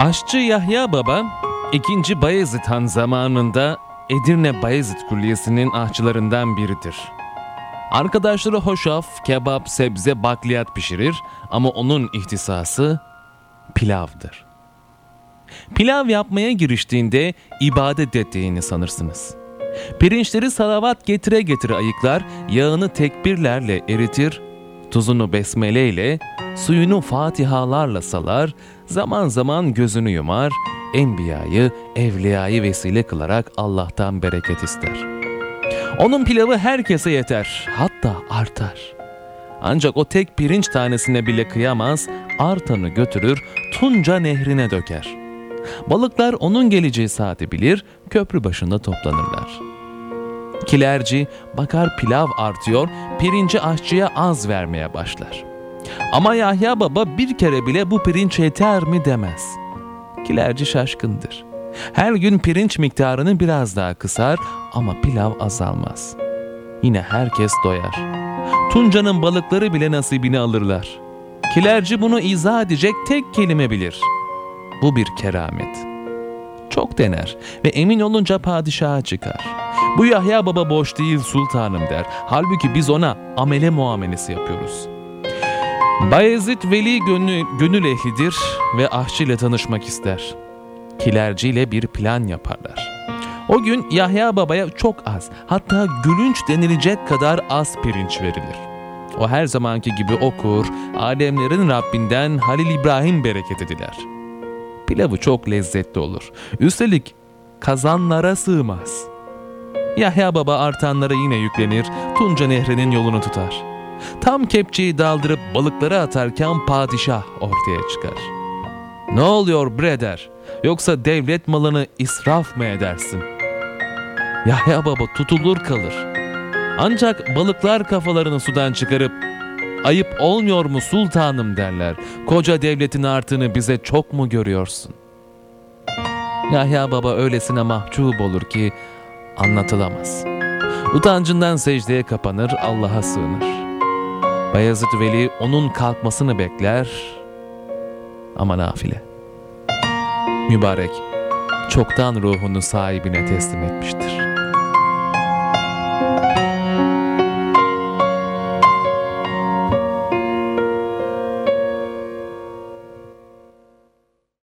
Aşçı Yahya Baba, 2. Bayezid Han zamanında Edirne Bayezid Külliyesi'nin ahçılarından biridir. Arkadaşları hoşaf, kebap, sebze, bakliyat pişirir ama onun ihtisası pilavdır. Pilav yapmaya giriştiğinde ibadet ettiğini sanırsınız. Pirinçleri salavat getire getire ayıklar, yağını tekbirlerle eritir, tuzunu besmele ile, suyunu fatihalarla salar, zaman zaman gözünü yumar, enbiyayı, evliyayı vesile kılarak Allah'tan bereket ister. Onun pilavı herkese yeter, hatta artar. Ancak o tek pirinç tanesine bile kıyamaz, artanı götürür, Tunca nehrine döker. Balıklar onun geleceği saati bilir, köprü başında toplanırlar. Kilerci bakar pilav artıyor, pirinci aşçıya az vermeye başlar. Ama Yahya baba bir kere bile bu pirinç yeter mi demez. Kilerci şaşkındır. Her gün pirinç miktarını biraz daha kısar ama pilav azalmaz. Yine herkes doyar. Tunca'nın balıkları bile nasibini alırlar. Kilerci bunu izah edecek tek kelime bilir. Bu bir keramet. Çok dener ve emin olunca padişaha çıkar. Bu Yahya baba boş değil sultanım der. Halbuki biz ona amele muamelesi yapıyoruz. Bayezid Veli gönül, gönül ehlidir ve aşçı ile tanışmak ister. Kilerci ile bir plan yaparlar. O gün Yahya babaya çok az hatta gülünç denilecek kadar az pirinç verilir. O her zamanki gibi okur, alemlerin Rabbinden Halil İbrahim bereket ediler. Pilavı çok lezzetli olur. Üstelik kazanlara sığmaz. Yahya baba artanlara yine yüklenir, Tunca nehrinin yolunu tutar. Tam kepçeyi daldırıp balıkları atarken padişah ortaya çıkar. Ne oluyor breder? Yoksa devlet malını israf mı edersin? Yahya baba tutulur kalır. Ancak balıklar kafalarını sudan çıkarıp ayıp olmuyor mu sultanım derler. Koca devletin artını bize çok mu görüyorsun? Yahya baba öylesine mahcup olur ki anlatılamaz. Utancından secdeye kapanır, Allah'a sığınır. Bayezid Veli onun kalkmasını bekler ama nafile. Mübarek çoktan ruhunu sahibine teslim etmiştir.